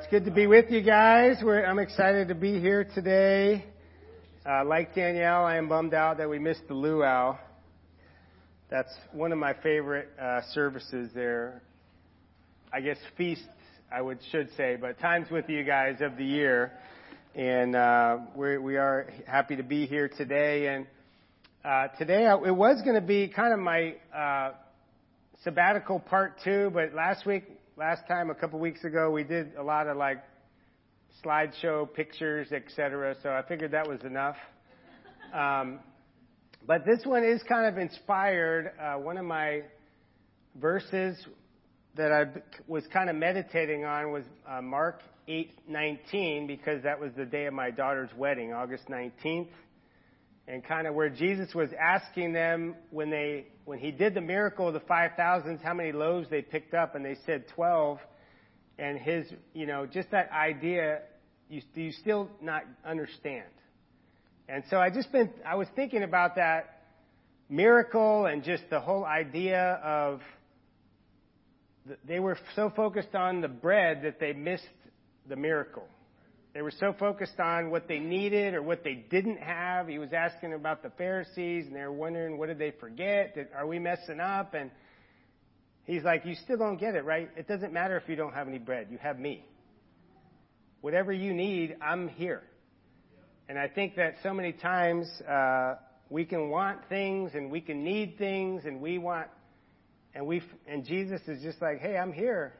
it's good to be with you guys. We're, I'm excited to be here today. Uh, like Danielle, I am bummed out that we missed the luau. That's one of my favorite uh, services there. I guess feasts, I would should say, but times with you guys of the year. And uh, we're, we are happy to be here today. And uh, today I, it was going to be kind of my uh, sabbatical part two, but last week last time, a couple weeks ago, we did a lot of like slideshow pictures, etc. So I figured that was enough. Um, but this one is kind of inspired. Uh, one of my verses that I was kind of meditating on was uh, Mark 8:19 because that was the day of my daughter's wedding, August 19th and kind of where Jesus was asking them when they when he did the miracle of the 5000s how many loaves they picked up and they said 12 and his you know just that idea you do you still not understand? And so I just been I was thinking about that miracle and just the whole idea of they were so focused on the bread that they missed the miracle they were so focused on what they needed or what they didn't have. He was asking about the Pharisees, and they were wondering, what did they forget? Are we messing up? And he's like, you still don't get it, right? It doesn't matter if you don't have any bread. You have me. Whatever you need, I'm here. And I think that so many times uh, we can want things and we can need things and we want, and we and Jesus is just like, hey, I'm here.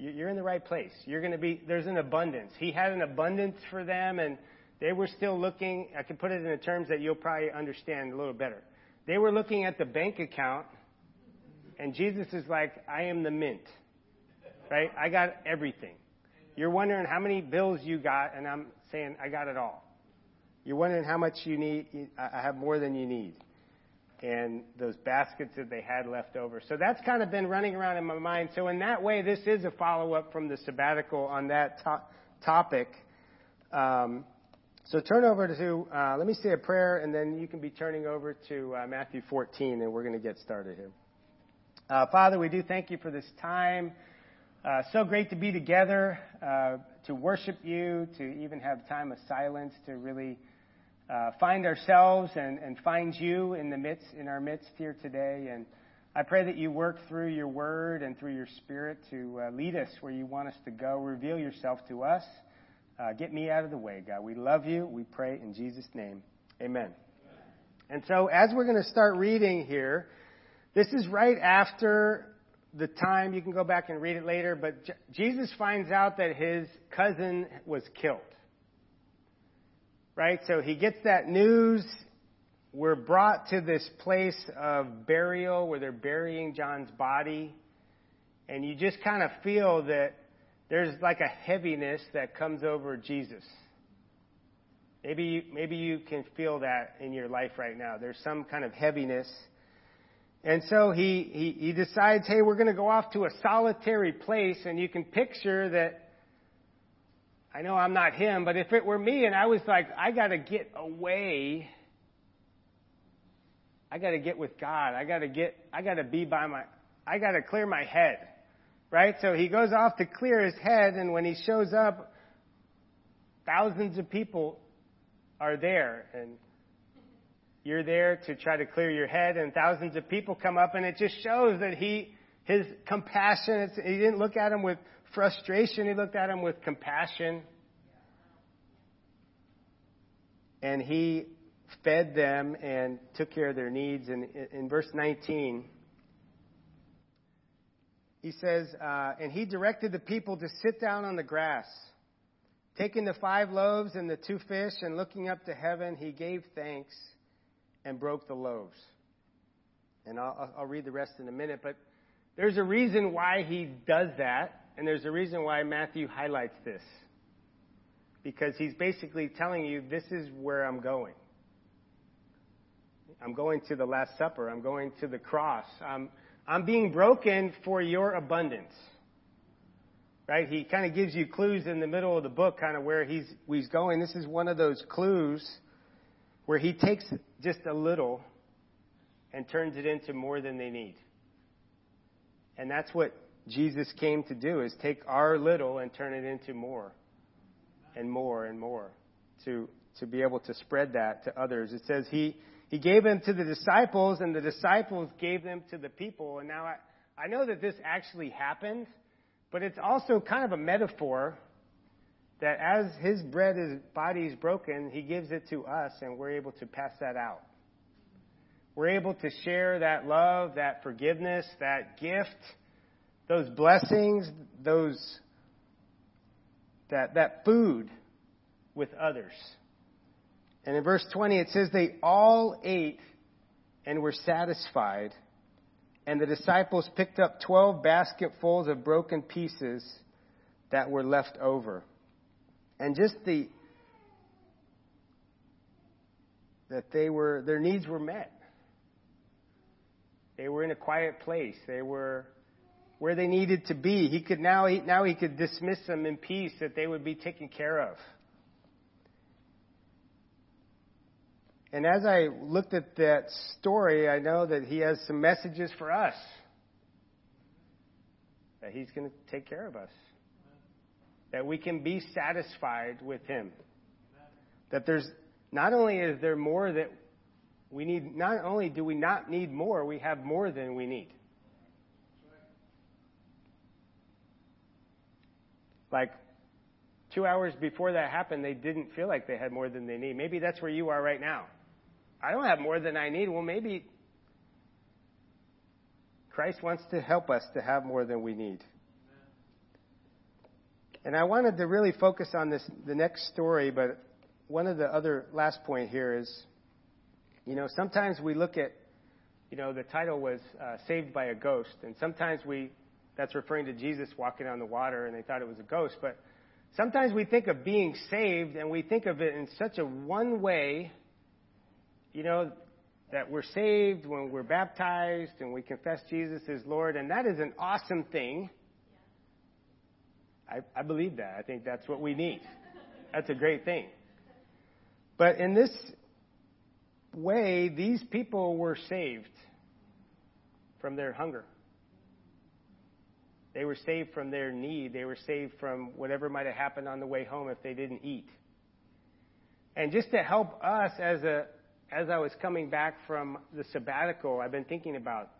You're in the right place. You're going to be, there's an abundance. He had an abundance for them, and they were still looking, I can put it in the terms that you'll probably understand a little better. They were looking at the bank account, and Jesus is like, I am the mint. Right? I got everything. You're wondering how many bills you got, and I'm saying, I got it all. You're wondering how much you need. I have more than you need and those baskets that they had left over. So that's kind of been running around in my mind. So in that way, this is a follow up from the sabbatical on that to- topic. Um, so turn over to, uh, let me say a prayer, and then you can be turning over to uh, Matthew 14, and we're going to get started here. Uh, Father, we do thank you for this time. Uh, so great to be together, uh, to worship you, to even have time of silence, to really uh, find ourselves and, and find you in the midst, in our midst here today. And I pray that you work through your word and through your spirit to uh, lead us where you want us to go. Reveal yourself to us. Uh, get me out of the way, God. We love you. We pray in Jesus' name. Amen. And so, as we're going to start reading here, this is right after the time. You can go back and read it later, but J- Jesus finds out that his cousin was killed right? So he gets that news. We're brought to this place of burial where they're burying John's body. And you just kind of feel that there's like a heaviness that comes over Jesus. Maybe you, maybe you can feel that in your life right now. There's some kind of heaviness. And so he, he, he decides, hey, we're going to go off to a solitary place. And you can picture that I know I'm not him, but if it were me and I was like, I got to get away, I got to get with God. I got to get, I got to be by my, I got to clear my head. Right? So he goes off to clear his head, and when he shows up, thousands of people are there, and you're there to try to clear your head, and thousands of people come up, and it just shows that he, his compassion, he didn't look at him with frustration, he looked at him with compassion. And he fed them and took care of their needs. And in verse 19, he says, uh, And he directed the people to sit down on the grass. Taking the five loaves and the two fish and looking up to heaven, he gave thanks and broke the loaves. And I'll, I'll read the rest in a minute, but there's a reason why he does that. And there's a reason why Matthew highlights this. Because he's basically telling you, this is where I'm going. I'm going to the Last Supper. I'm going to the cross. I'm, I'm being broken for your abundance. Right? He kind of gives you clues in the middle of the book, kind of where he's, he's going. This is one of those clues where he takes just a little and turns it into more than they need. And that's what Jesus came to do is take our little and turn it into more and more and more to to be able to spread that to others. It says he he gave them to the disciples and the disciples gave them to the people. And now I, I know that this actually happened, but it's also kind of a metaphor that as his bread is body is broken, he gives it to us and we're able to pass that out. We're able to share that love, that forgiveness, that gift, those blessings, those that that food with others. And in verse 20 it says they all ate and were satisfied. And the disciples picked up 12 basketfuls of broken pieces that were left over and just the that they were their needs were met. They were in a quiet place. They were where they needed to be. He could now he, now he could dismiss them in peace that they would be taken care of. And as I looked at that story, I know that he has some messages for us. That he's going to take care of us that we can be satisfied with Him. That there's not only is there more that we need, not only do we not need more, we have more than we need. Like two hours before that happened, they didn't feel like they had more than they need. Maybe that's where you are right now. I don't have more than I need. Well, maybe Christ wants to help us to have more than we need. And I wanted to really focus on this, the next story, but one of the other last point here is, you know, sometimes we look at, you know, the title was uh, Saved by a Ghost, and sometimes we, that's referring to Jesus walking on the water and they thought it was a ghost, but sometimes we think of being saved and we think of it in such a one way, you know, that we're saved when we're baptized and we confess Jesus as Lord, and that is an awesome thing. I, I believe that. I think that's what we need. That's a great thing. But in this way, these people were saved from their hunger. They were saved from their need. They were saved from whatever might have happened on the way home if they didn't eat. And just to help us as a as I was coming back from the sabbatical, I've been thinking about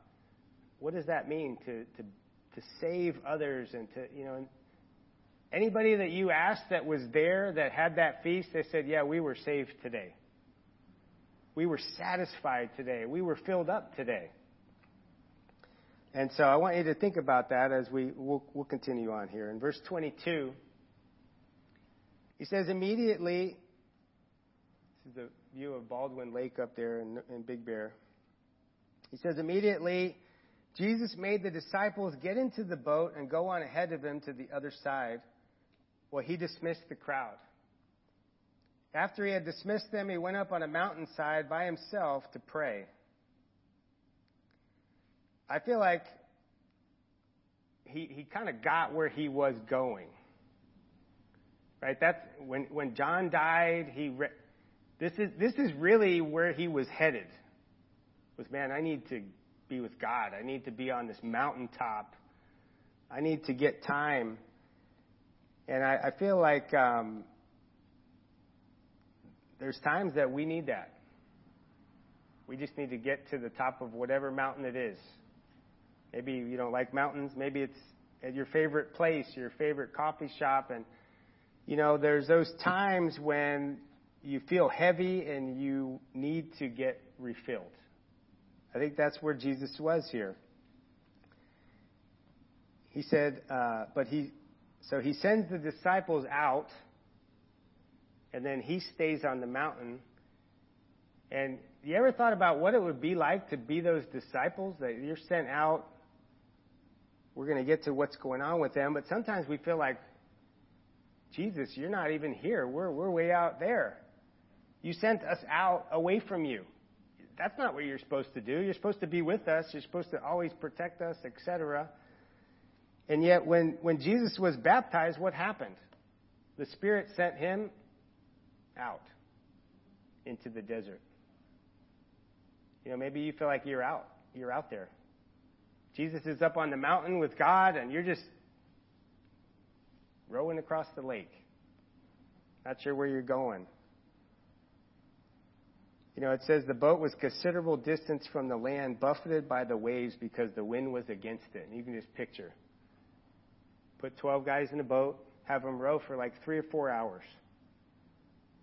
what does that mean to to to save others and to you know Anybody that you asked that was there that had that feast, they said, Yeah, we were saved today. We were satisfied today. We were filled up today. And so I want you to think about that as we we'll, we'll continue on here. In verse 22, he says, Immediately, this is a view of Baldwin Lake up there in, in Big Bear. He says, Immediately, Jesus made the disciples get into the boat and go on ahead of him to the other side well, he dismissed the crowd. After he had dismissed them, he went up on a mountainside by himself to pray. I feel like he, he kind of got where he was going. Right? That's when, when John died, he re- this is this is really where he was headed. Was man, I need to be with God. I need to be on this mountaintop. I need to get time and I, I feel like um, there's times that we need that. We just need to get to the top of whatever mountain it is. Maybe you don't like mountains. Maybe it's at your favorite place, your favorite coffee shop. And, you know, there's those times when you feel heavy and you need to get refilled. I think that's where Jesus was here. He said, uh, but he, so he sends the disciples out, and then he stays on the mountain. And you ever thought about what it would be like to be those disciples that you're sent out? We're going to get to what's going on with them, but sometimes we feel like, Jesus, you're not even here. We're, we're way out there. You sent us out away from you. That's not what you're supposed to do. You're supposed to be with us. You're supposed to always protect us, etc. And yet, when, when Jesus was baptized, what happened? The Spirit sent him out into the desert. You know, maybe you feel like you're out. You're out there. Jesus is up on the mountain with God, and you're just rowing across the lake. Not sure where you're going. You know, it says the boat was considerable distance from the land, buffeted by the waves because the wind was against it. And you can just picture. Put 12 guys in a boat, have them row for like three or four hours.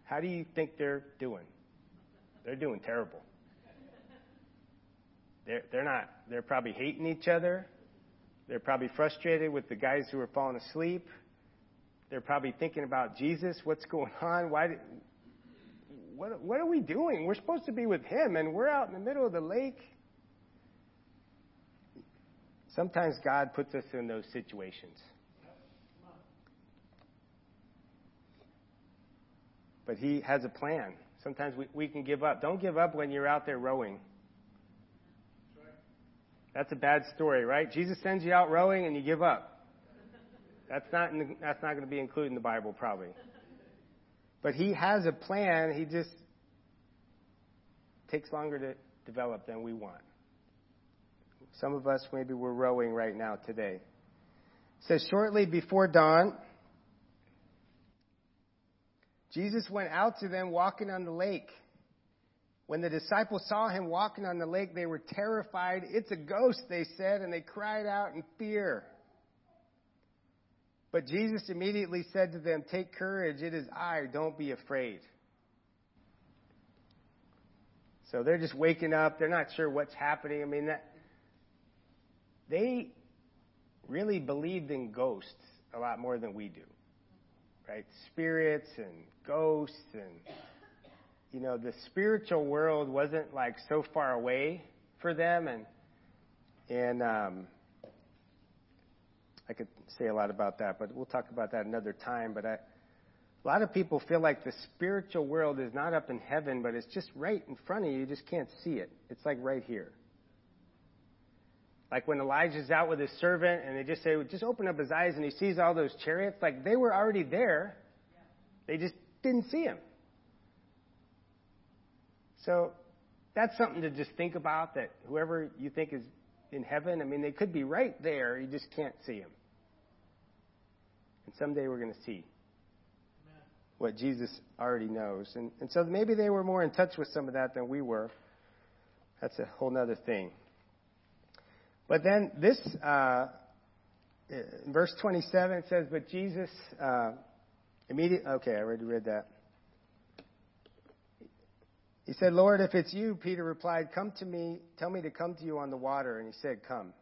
How do you think they're doing? They're doing terrible. They're, they're not, they're probably hating each other. They're probably frustrated with the guys who are falling asleep. They're probably thinking about Jesus. What's going on? Why did, what, what are we doing? We're supposed to be with Him, and we're out in the middle of the lake. Sometimes God puts us in those situations. But He has a plan. Sometimes we, we can give up. Don't give up when you're out there rowing. That's a bad story, right? Jesus sends you out rowing and you give up. That's not the, that's not going to be included in the Bible, probably. But he has a plan. He just takes longer to develop than we want. Some of us maybe we're rowing right now today. It says shortly before dawn, Jesus went out to them walking on the lake. When the disciples saw him walking on the lake, they were terrified. It's a ghost, they said, and they cried out in fear. But Jesus immediately said to them, Take courage, it is I, don't be afraid. So they're just waking up, they're not sure what's happening. I mean, that, they really believed in ghosts a lot more than we do. Right? Spirits and ghosts and you know, the spiritual world wasn't like so far away for them, and and um, I could say a lot about that, but we'll talk about that another time. But I, a lot of people feel like the spiritual world is not up in heaven, but it's just right in front of you. You just can't see it. It's like right here. Like when Elijah's out with his servant, and they just say, just open up his eyes, and he sees all those chariots. Like they were already there, they just didn't see him. So that's something to just think about that whoever you think is in heaven, I mean, they could be right there. You just can't see them. And someday we're going to see what Jesus already knows. And, and so maybe they were more in touch with some of that than we were. That's a whole other thing. But then this, uh, verse 27, it says, But Jesus uh, immediately, okay, I already read that. He said, Lord, if it's you, Peter replied, Come to me, tell me to come to you on the water. And he said, Come.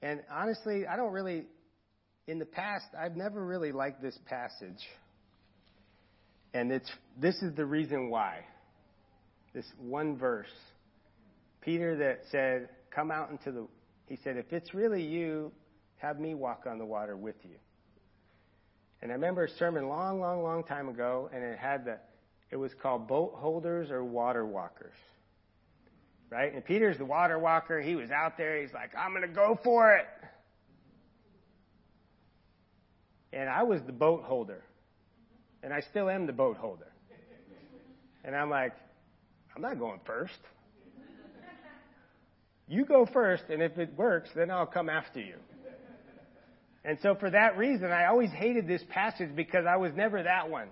And honestly, I don't really, in the past, I've never really liked this passage. And it's, this is the reason why. This one verse. Peter that said, Come out into the, he said, If it's really you, have me walk on the water with you. And I remember a sermon long, long, long time ago, and it had the, it was called boat holders or water walkers. Right? And Peter's the water walker. He was out there. He's like, I'm going to go for it. And I was the boat holder. And I still am the boat holder. And I'm like, I'm not going first. You go first, and if it works, then I'll come after you. And so for that reason, I always hated this passage because I was never that one.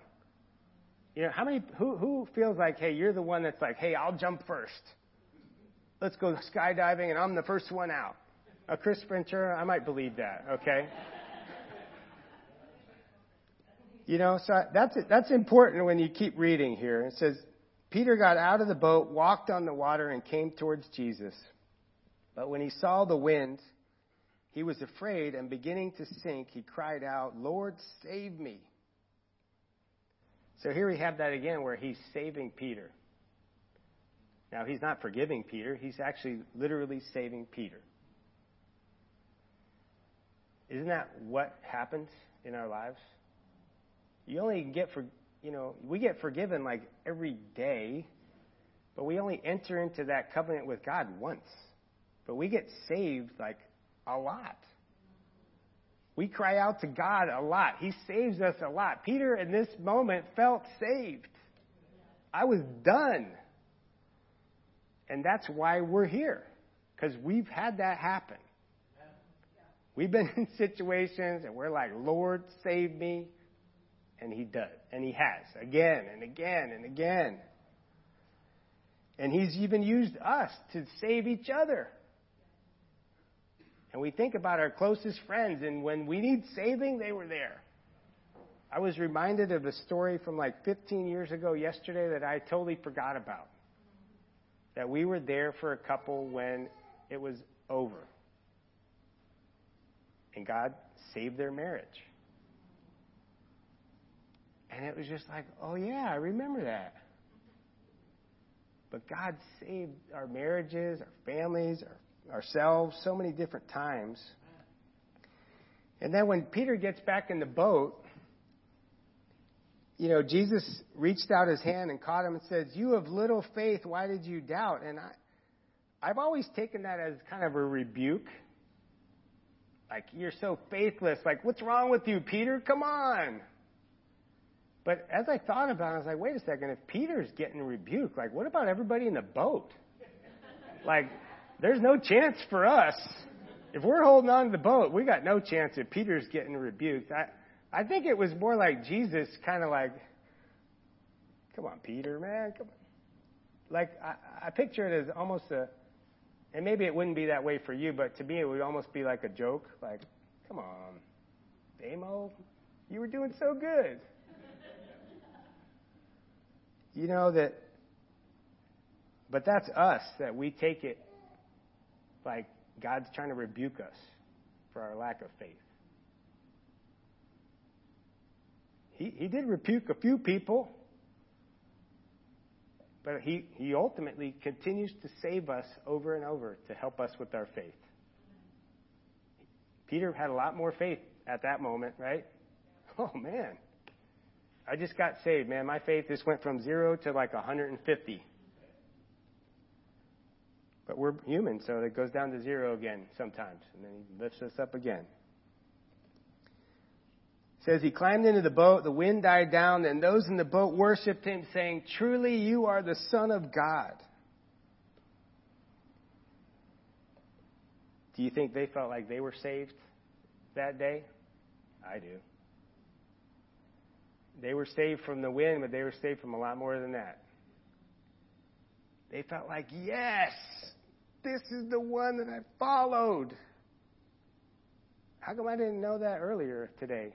You know, how many, who, who feels like, hey, you're the one that's like, hey, I'll jump first. Let's go skydiving and I'm the first one out. A Chris Ventura, I might believe that, okay? you know, so that's, that's important when you keep reading here. It says, Peter got out of the boat, walked on the water, and came towards Jesus. But when he saw the wind, he was afraid, and beginning to sink, he cried out, Lord, save me. So here we have that again where he's saving Peter. Now, he's not forgiving Peter, he's actually literally saving Peter. Isn't that what happens in our lives? You only get for, you know, we get forgiven like every day, but we only enter into that covenant with God once. But we get saved like a lot. We cry out to God a lot. He saves us a lot. Peter, in this moment, felt saved. I was done. And that's why we're here. Because we've had that happen. We've been in situations and we're like, Lord, save me. And He does. And He has. Again and again and again. And He's even used us to save each other. And we think about our closest friends, and when we need saving, they were there. I was reminded of a story from like 15 years ago yesterday that I totally forgot about. That we were there for a couple when it was over. And God saved their marriage. And it was just like, oh yeah, I remember that. But God saved our marriages, our families, our, ourselves so many different times. And then when Peter gets back in the boat, you know, Jesus reached out his hand and caught him and says, You have little faith, why did you doubt? And I, I've always taken that as kind of a rebuke. Like, you're so faithless. Like, what's wrong with you, Peter? Come on. But as I thought about it, I was like, wait a second. If Peter's getting rebuked, like, what about everybody in the boat? like, there's no chance for us. If we're holding on to the boat, we got no chance if Peter's getting rebuked. I, I think it was more like Jesus kind of like, come on, Peter, man, come on. Like, I, I picture it as almost a, and maybe it wouldn't be that way for you, but to me it would almost be like a joke. Like, come on, Damo, you were doing so good. you know that, but that's us, that we take it like God's trying to rebuke us for our lack of faith. He, he did rebuke a few people, but he, he ultimately continues to save us over and over to help us with our faith. Peter had a lot more faith at that moment, right? Oh, man. I just got saved, man. My faith just went from zero to like 150. But we're human, so it goes down to zero again sometimes, and then he lifts us up again says he climbed into the boat, the wind died down, and those in the boat worshiped him, saying, Truly you are the Son of God. Do you think they felt like they were saved that day? I do. They were saved from the wind, but they were saved from a lot more than that. They felt like, yes, this is the one that I followed. How come I didn't know that earlier today?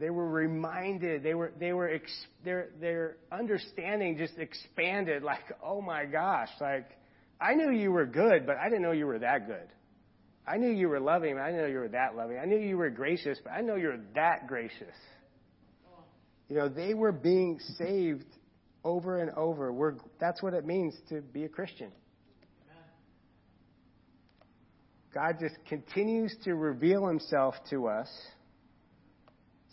They were reminded. They were they were ex, their their understanding just expanded. Like, oh my gosh! Like, I knew you were good, but I didn't know you were that good. I knew you were loving, I didn't know you were that loving. I knew you were gracious, but I know you're that gracious. You know, they were being saved over and over. We're, that's what it means to be a Christian. God just continues to reveal himself to us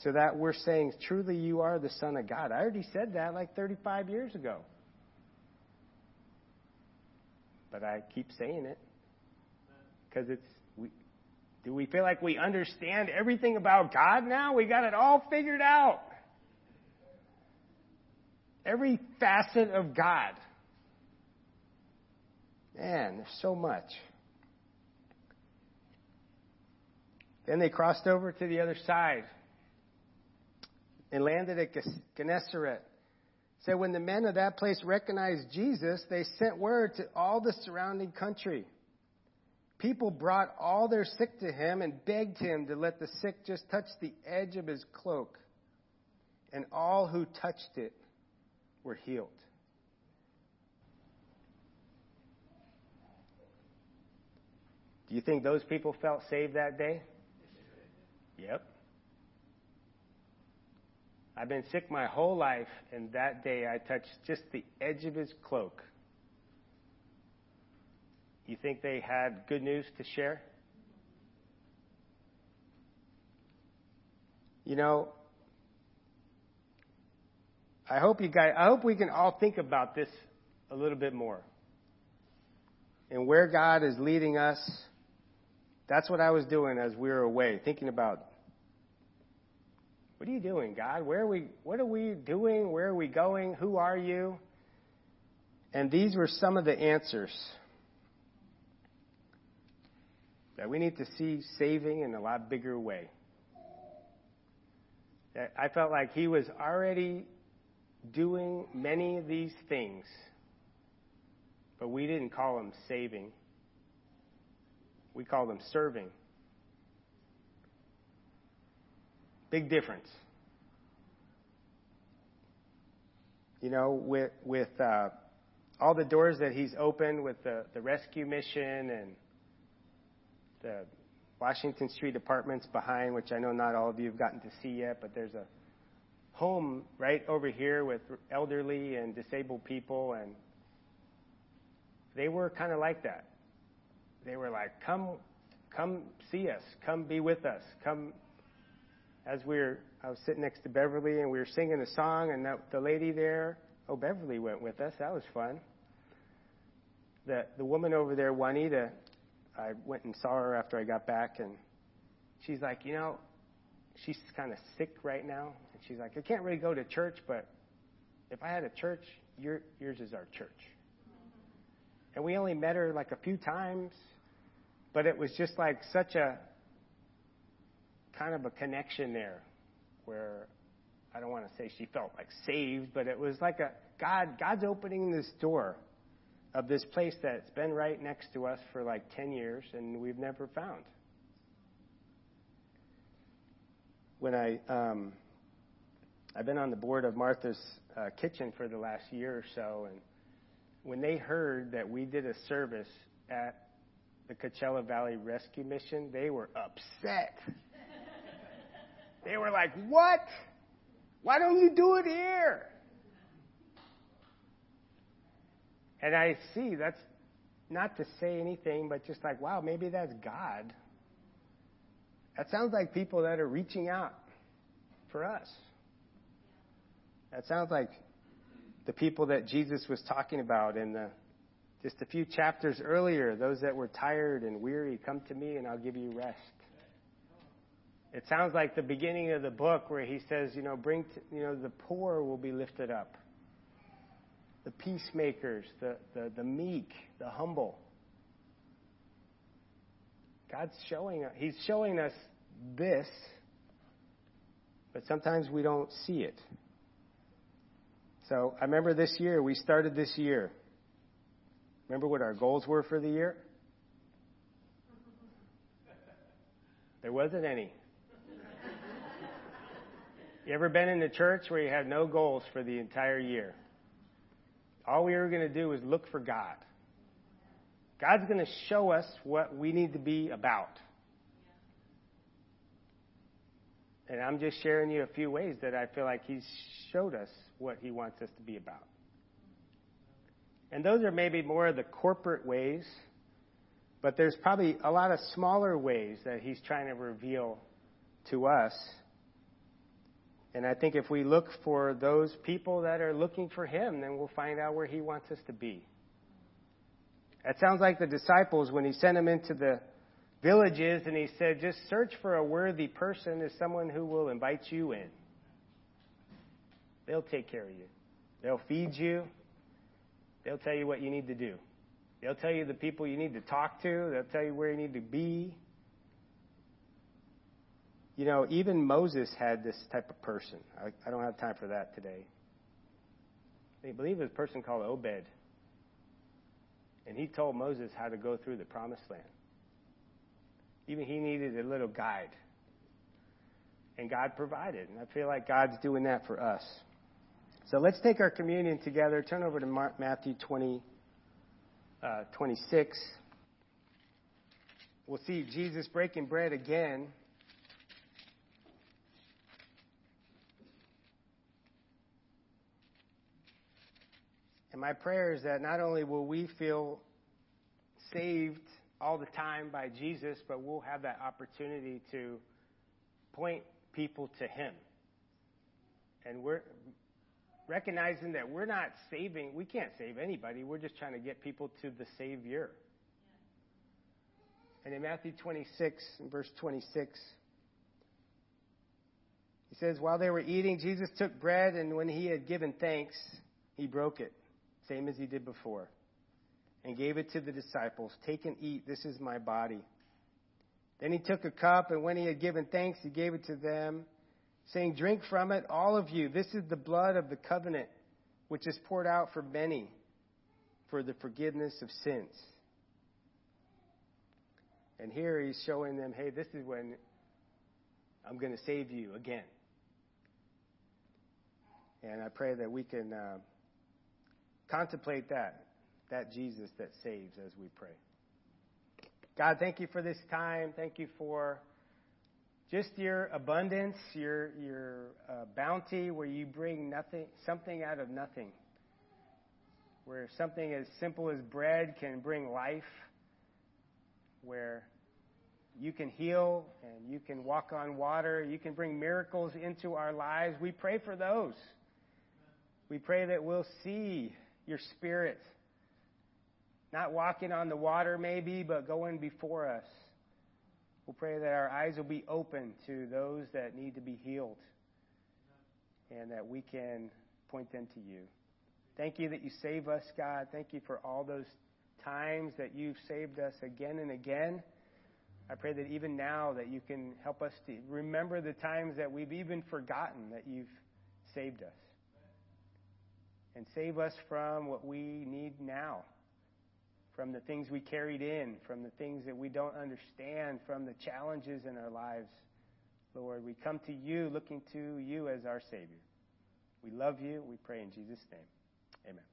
so that we're saying, truly, you are the Son of God. I already said that like 35 years ago. But I keep saying it because it's, we, do we feel like we understand everything about God now? We got it all figured out. Every facet of God. Man, there's so much. Then they crossed over to the other side and landed at Gennesaret. So when the men of that place recognized Jesus, they sent word to all the surrounding country. People brought all their sick to him and begged him to let the sick just touch the edge of his cloak. And all who touched it were healed. Do you think those people felt saved that day? Yep. I've been sick my whole life, and that day I touched just the edge of his cloak. You think they had good news to share? You know, I hope you guys, I hope we can all think about this a little bit more. And where God is leading us, that's what I was doing as we were away, thinking about what are you doing, God? Where are we, what are we doing? Where are we going? Who are you? And these were some of the answers. that we need to see saving in a lot bigger way. I felt like he was already doing many of these things, but we didn't call them saving. We call them serving. Big difference. You know, with with uh, all the doors that he's opened with the, the rescue mission and the Washington Street apartments behind, which I know not all of you have gotten to see yet, but there's a home right over here with elderly and disabled people, and they were kind of like that. They were like, "Come, come see us. Come be with us. Come." As we were, I was sitting next to Beverly, and we were singing a song, and that, the lady there, oh, Beverly went with us. That was fun. The the woman over there, Juanita, I went and saw her after I got back, and she's like, you know, she's kind of sick right now, and she's like, I can't really go to church, but if I had a church, your, yours is our church. And we only met her like a few times, but it was just like such a kind of a connection there where I don't want to say she felt like saved, but it was like a God, God's opening this door of this place that's been right next to us for like 10 years and we've never found. When I, um, I've been on the board of Martha's uh, Kitchen for the last year or so, and when they heard that we did a service at the Coachella Valley Rescue Mission, they were upset. they were like, What? Why don't you do it here? And I see that's not to say anything, but just like, wow, maybe that's God. That sounds like people that are reaching out for us. That sounds like the people that Jesus was talking about in the just a few chapters earlier, those that were tired and weary, come to me and I'll give you rest. It sounds like the beginning of the book where he says, you know, bring, you know, the poor will be lifted up the peacemakers, the, the, the meek, the humble. God's showing us, He's showing us this, but sometimes we don't see it. So I remember this year, we started this year. Remember what our goals were for the year? There wasn't any. You ever been in a church where you had no goals for the entire year? All we were going to do was look for God. God's going to show us what we need to be about. And I'm just sharing you a few ways that I feel like He's showed us what He wants us to be about. And those are maybe more of the corporate ways, but there's probably a lot of smaller ways that He's trying to reveal to us and I think if we look for those people that are looking for him, then we'll find out where he wants us to be. It sounds like the disciples when he sent them into the villages and he said, just search for a worthy person as someone who will invite you in. They'll take care of you. They'll feed you. They'll tell you what you need to do. They'll tell you the people you need to talk to. They'll tell you where you need to be. You know, even Moses had this type of person. I, I don't have time for that today. I believe it was a person called Obed. And he told Moses how to go through the promised land. Even he needed a little guide. And God provided. And I feel like God's doing that for us. So let's take our communion together. Turn over to Mark, Matthew 20, uh, 26. We'll see Jesus breaking bread again. And my prayer is that not only will we feel saved all the time by Jesus, but we'll have that opportunity to point people to Him. And we're recognizing that we're not saving, we can't save anybody. We're just trying to get people to the Savior. And in Matthew 26, verse 26, he says, While they were eating, Jesus took bread, and when he had given thanks, he broke it same as he did before, and gave it to the disciples. Take and eat. This is my body. Then he took a cup, and when he had given thanks, he gave it to them, saying, Drink from it, all of you. This is the blood of the covenant, which is poured out for many for the forgiveness of sins. And here he's showing them, hey, this is when I'm going to save you again. And I pray that we can uh, contemplate that, that Jesus that saves as we pray. God, thank you for this time. Thank you for just your abundance, your your uh, bounty, where you bring nothing, something out of nothing. Where something as simple as bread can bring life. Where you can heal and you can walk on water. You can bring miracles into our lives. We pray for those. We pray that we'll see your spirit not walking on the water, maybe, but going before us. We'll pray that our eyes will be open to those that need to be healed and that we can point them to you. Thank you that you save us, God. Thank you for all those times that you've saved us again and again. I pray that even now that you can help us to remember the times that we've even forgotten that you've saved us. And save us from what we need now from the things we carried in, from the things that we don't understand, from the challenges in our lives. Lord, we come to you looking to you as our Savior. We love you. We pray in Jesus' name. Amen.